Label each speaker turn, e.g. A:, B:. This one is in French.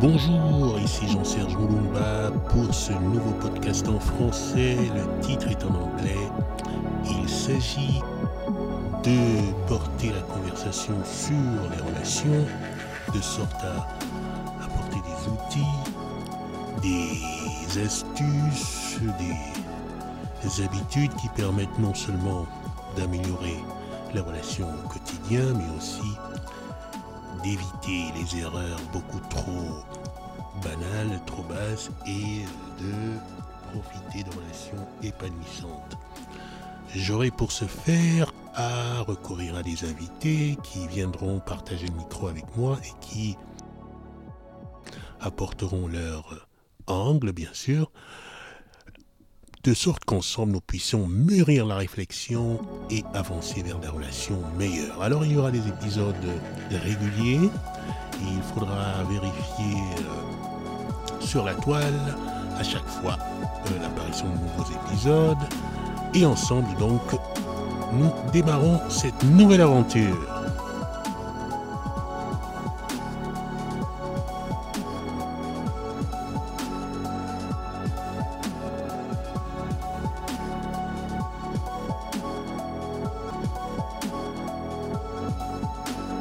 A: Bonjour, ici Jean-Serge Moulumba pour ce nouveau podcast en français. Le titre est en anglais. Il s'agit de porter la conversation sur les relations de sorte à apporter des outils, des astuces, des, habitudes qui permettent non seulement d'améliorer les relations au quotidien, mais aussi d'éviter les erreurs beaucoup trop banales, trop basses et de profiter de relations épanouissantes. J'aurai pour ce faire à recourir à des invités qui viendront partager le micro avec moi et qui apporteront leur angle, bien sûr, de sorte qu'ensemble nous puissions mûrir la réflexion et avancer vers des relations meilleures. Alors il y aura des épisodes réguliers, il faudra vérifier euh, sur la toile à chaque fois euh, l'apparition de nouveaux épisodes, et ensemble donc nous démarrons cette nouvelle aventure.